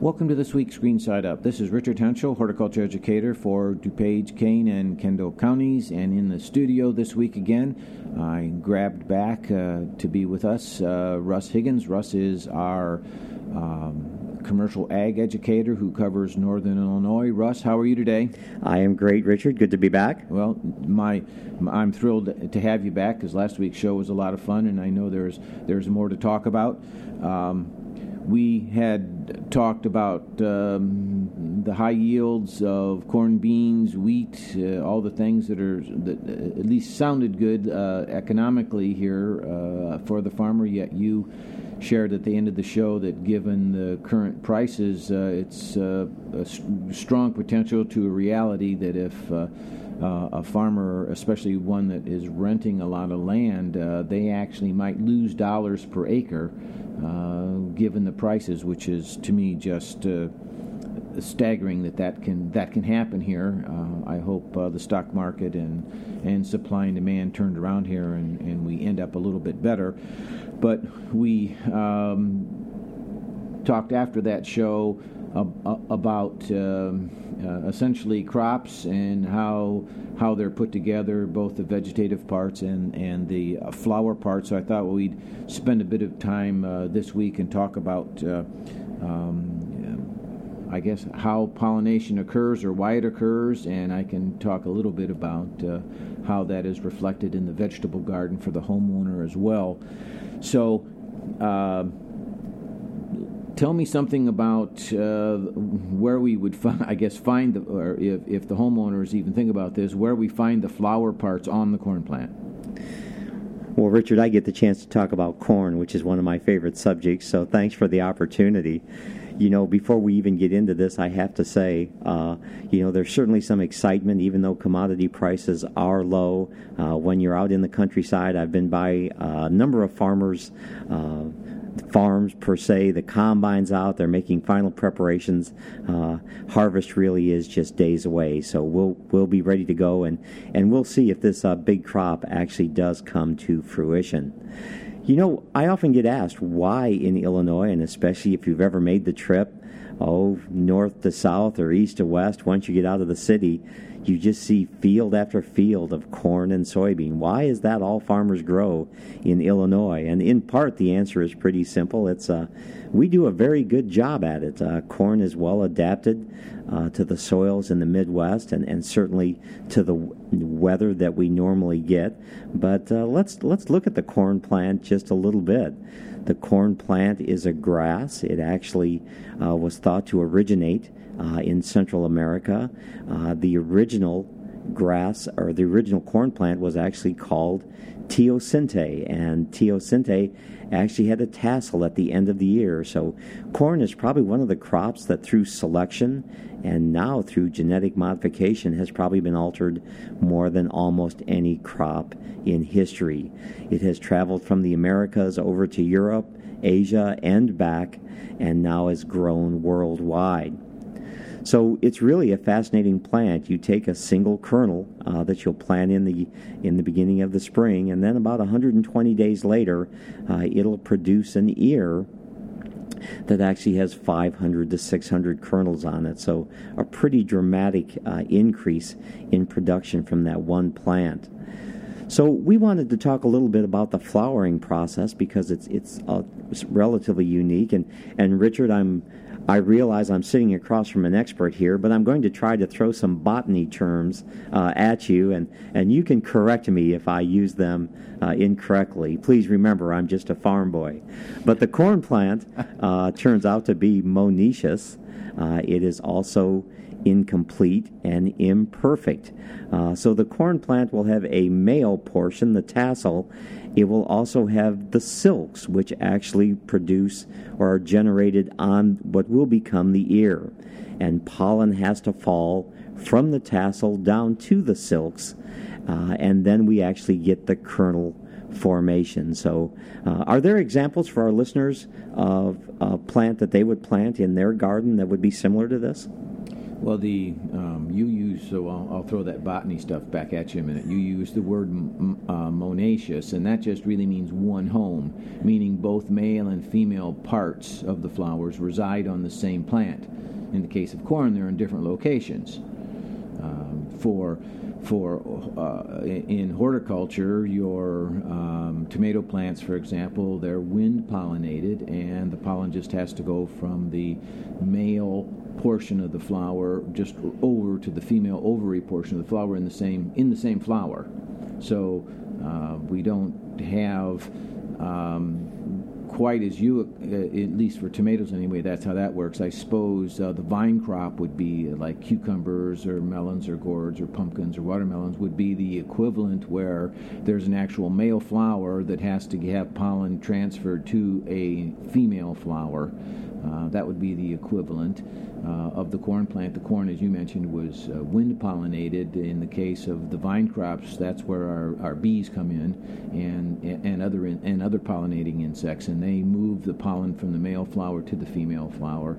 Welcome to this week's Green Side Up. This is Richard Hentschel, horticulture educator for DuPage, Kane, and Kendall counties. And in the studio this week again, I grabbed back uh, to be with us uh, Russ Higgins. Russ is our um, commercial ag educator who covers northern Illinois. Russ, how are you today? I am great, Richard. Good to be back. Well, my I'm thrilled to have you back because last week's show was a lot of fun, and I know there's there's more to talk about. Um, we had talked about um, the high yields of corn, beans, wheat, uh, all the things that are that uh, at least sounded good uh, economically here uh, for the farmer. Yet you shared at the end of the show that given the current prices, uh, it's uh, a strong potential to a reality that if a farmer, especially one that is renting a lot of land, they actually might lose dollars per acre uh, given the prices, which is to me just uh, staggering that that can that can happen here. Uh, I hope uh, the stock market and and supply and demand turned around here and, and we end up a little bit better. But we um, talked after that show about um, uh, essentially crops and how how they're put together, both the vegetative parts and and the uh, flower parts. So I thought we'd spend a bit of time uh, this week and talk about. Um, I guess how pollination occurs or why it occurs, and I can talk a little bit about how that is reflected in the vegetable garden for the homeowner as well. So, uh, tell me something about uh, where we would, find, I guess, find the, or if, if the homeowners even think about this, where we find the flower parts on the corn plant. Well, Richard, I get the chance to talk about corn, which is one of my favorite subjects, so thanks for the opportunity. You know, before we even get into this, I have to say, uh, you know, there's certainly some excitement, even though commodity prices are low. Uh, when you're out in the countryside, I've been by a number of farmers. Uh, farms per se. The combine's out; they're making final preparations. Uh, harvest really is just days away, so we'll we'll be ready to go, and and we'll see if this uh, big crop actually does come to fruition. You know, I often get asked why in Illinois, and especially if you've ever made the trip, oh, north to south or east to west, once you get out of the city you just see field after field of corn and soybean. Why is that all farmers grow in Illinois? And in part, the answer is pretty simple. It's uh, we do a very good job at it. Uh, corn is well adapted uh, to the soils in the Midwest and, and certainly to the weather that we normally get. But uh, let's let's look at the corn plant just a little bit. The corn plant is a grass. It actually uh, was thought to originate uh, in Central America. Uh, the original grass or the original corn plant was actually called teosinte, and teosinte actually had a tassel at the end of the year. So, corn is probably one of the crops that, through selection and now through genetic modification, has probably been altered more than almost any crop in history. It has traveled from the Americas over to Europe, Asia, and back, and now is grown worldwide. So it's really a fascinating plant. You take a single kernel uh, that you'll plant in the in the beginning of the spring, and then about 120 days later, uh, it'll produce an ear that actually has 500 to 600 kernels on it. So a pretty dramatic uh, increase in production from that one plant. So we wanted to talk a little bit about the flowering process because it's it's, uh, it's relatively unique. And and Richard, I'm I realize I'm sitting across from an expert here, but I'm going to try to throw some botany terms uh, at you, and, and you can correct me if I use them uh, incorrectly. Please remember, I'm just a farm boy. But the corn plant uh, turns out to be monoecious. Uh, it is also incomplete and imperfect. Uh, so the corn plant will have a male portion, the tassel, it will also have the silks, which actually produce or are generated on what will become the ear. And pollen has to fall from the tassel down to the silks, uh, and then we actually get the kernel formation. So, uh, are there examples for our listeners of a plant that they would plant in their garden that would be similar to this? Well, the um, you use so I'll, I'll, throw that botany stuff back at you in a minute. You use the word uh, monoecious, and that just really means one home, meaning both male and female parts of the flowers reside on the same plant. In the case of corn, they're in different locations. Um, for for uh, in horticulture, your um, tomato plants, for example, they're wind pollinated, and the pollen just has to go from the male portion of the flower just over to the female ovary portion of the flower in the same in the same flower. So uh, we don't have um, quite as you, uh, at least for tomatoes anyway, that's how that works. I suppose uh, the vine crop would be like cucumbers or melons or gourds or pumpkins or watermelons would be the equivalent where there's an actual male flower that has to have pollen transferred to a female flower. Uh, that would be the equivalent uh, of the corn plant. The corn, as you mentioned, was uh, wind pollinated. In the case of the vine crops, that's where our, our bees come in and and other in, and other pollinating insects, and they move the pollen from the male flower to the female flower,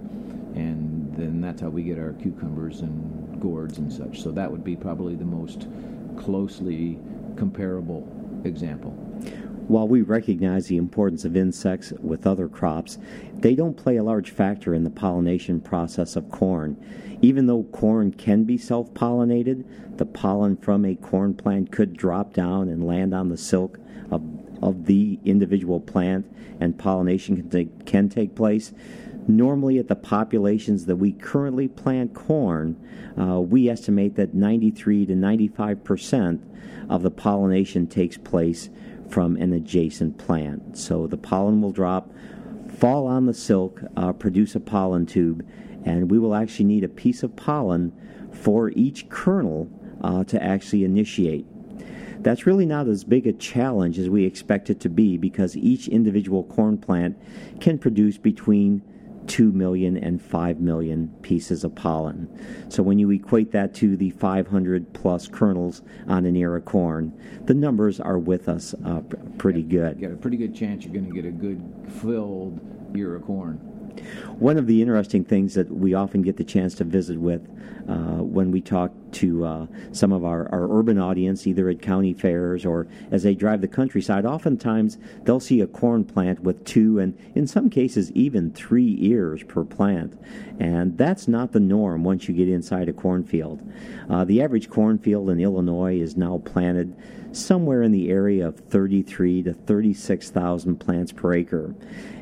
and then that's how we get our cucumbers and gourds and such. So that would be probably the most closely comparable example. While we recognize the importance of insects with other crops, they don't play a large factor in the pollination process of corn. Even though corn can be self pollinated, the pollen from a corn plant could drop down and land on the silk of, of the individual plant, and pollination can take, can take place. Normally, at the populations that we currently plant corn, uh, we estimate that 93 to 95 percent of the pollination takes place from an adjacent plant. So the pollen will drop, fall on the silk, uh, produce a pollen tube, and we will actually need a piece of pollen for each kernel uh, to actually initiate. That's really not as big a challenge as we expect it to be because each individual corn plant can produce between 2 million and 5 million pieces of pollen. So when you equate that to the 500 plus kernels on an ear of corn, the numbers are with us uh, pretty good. You got a pretty good chance you're going to get a good filled ear of corn. One of the interesting things that we often get the chance to visit with uh, when we talk to uh, some of our, our urban audience, either at county fairs or as they drive the countryside, oftentimes they'll see a corn plant with two and in some cases even three ears per plant. And that's not the norm once you get inside a cornfield. Uh, the average cornfield in Illinois is now planted somewhere in the area of 33 to 36,000 plants per acre.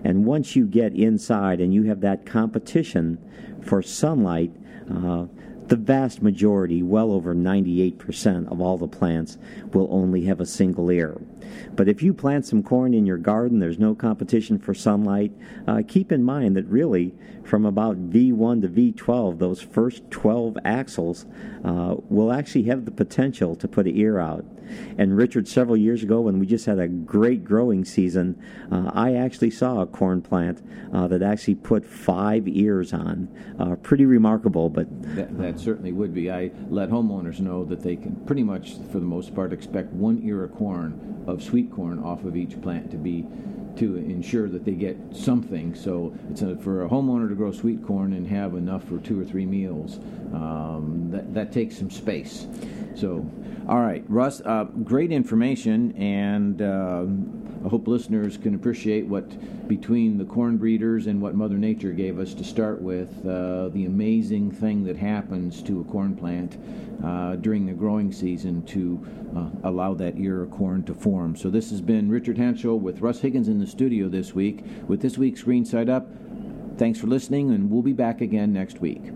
And once you get inside and you have that competition for sunlight, uh, the vast majority, well over 98% of all the plants, will only have a single ear. But if you plant some corn in your garden, there's no competition for sunlight. Uh, keep in mind that really, from about V1 to V12, those first 12 axils uh, will actually have the potential to put an ear out. And Richard, several years ago, when we just had a great growing season, uh, I actually saw a corn plant uh, that actually put five ears on. Uh, pretty remarkable, but that, that, certainly would be. I let homeowners know that they can pretty much, for the most part, expect one ear of corn of sweet corn off of each plant to be to ensure that they get something. So it's a, for a homeowner to grow sweet corn and have enough for two or three meals. Um, that that takes some space. So all right, Russ, uh, great information, and uh, I hope listeners can appreciate what, between the corn breeders and what Mother Nature gave us to start with, uh, the amazing thing that happens to a corn plant uh, during the growing season to uh, allow that ear of corn to form. So, this has been Richard Hentschel with Russ Higgins in the studio this week with this week's Green Side Up. Thanks for listening, and we'll be back again next week.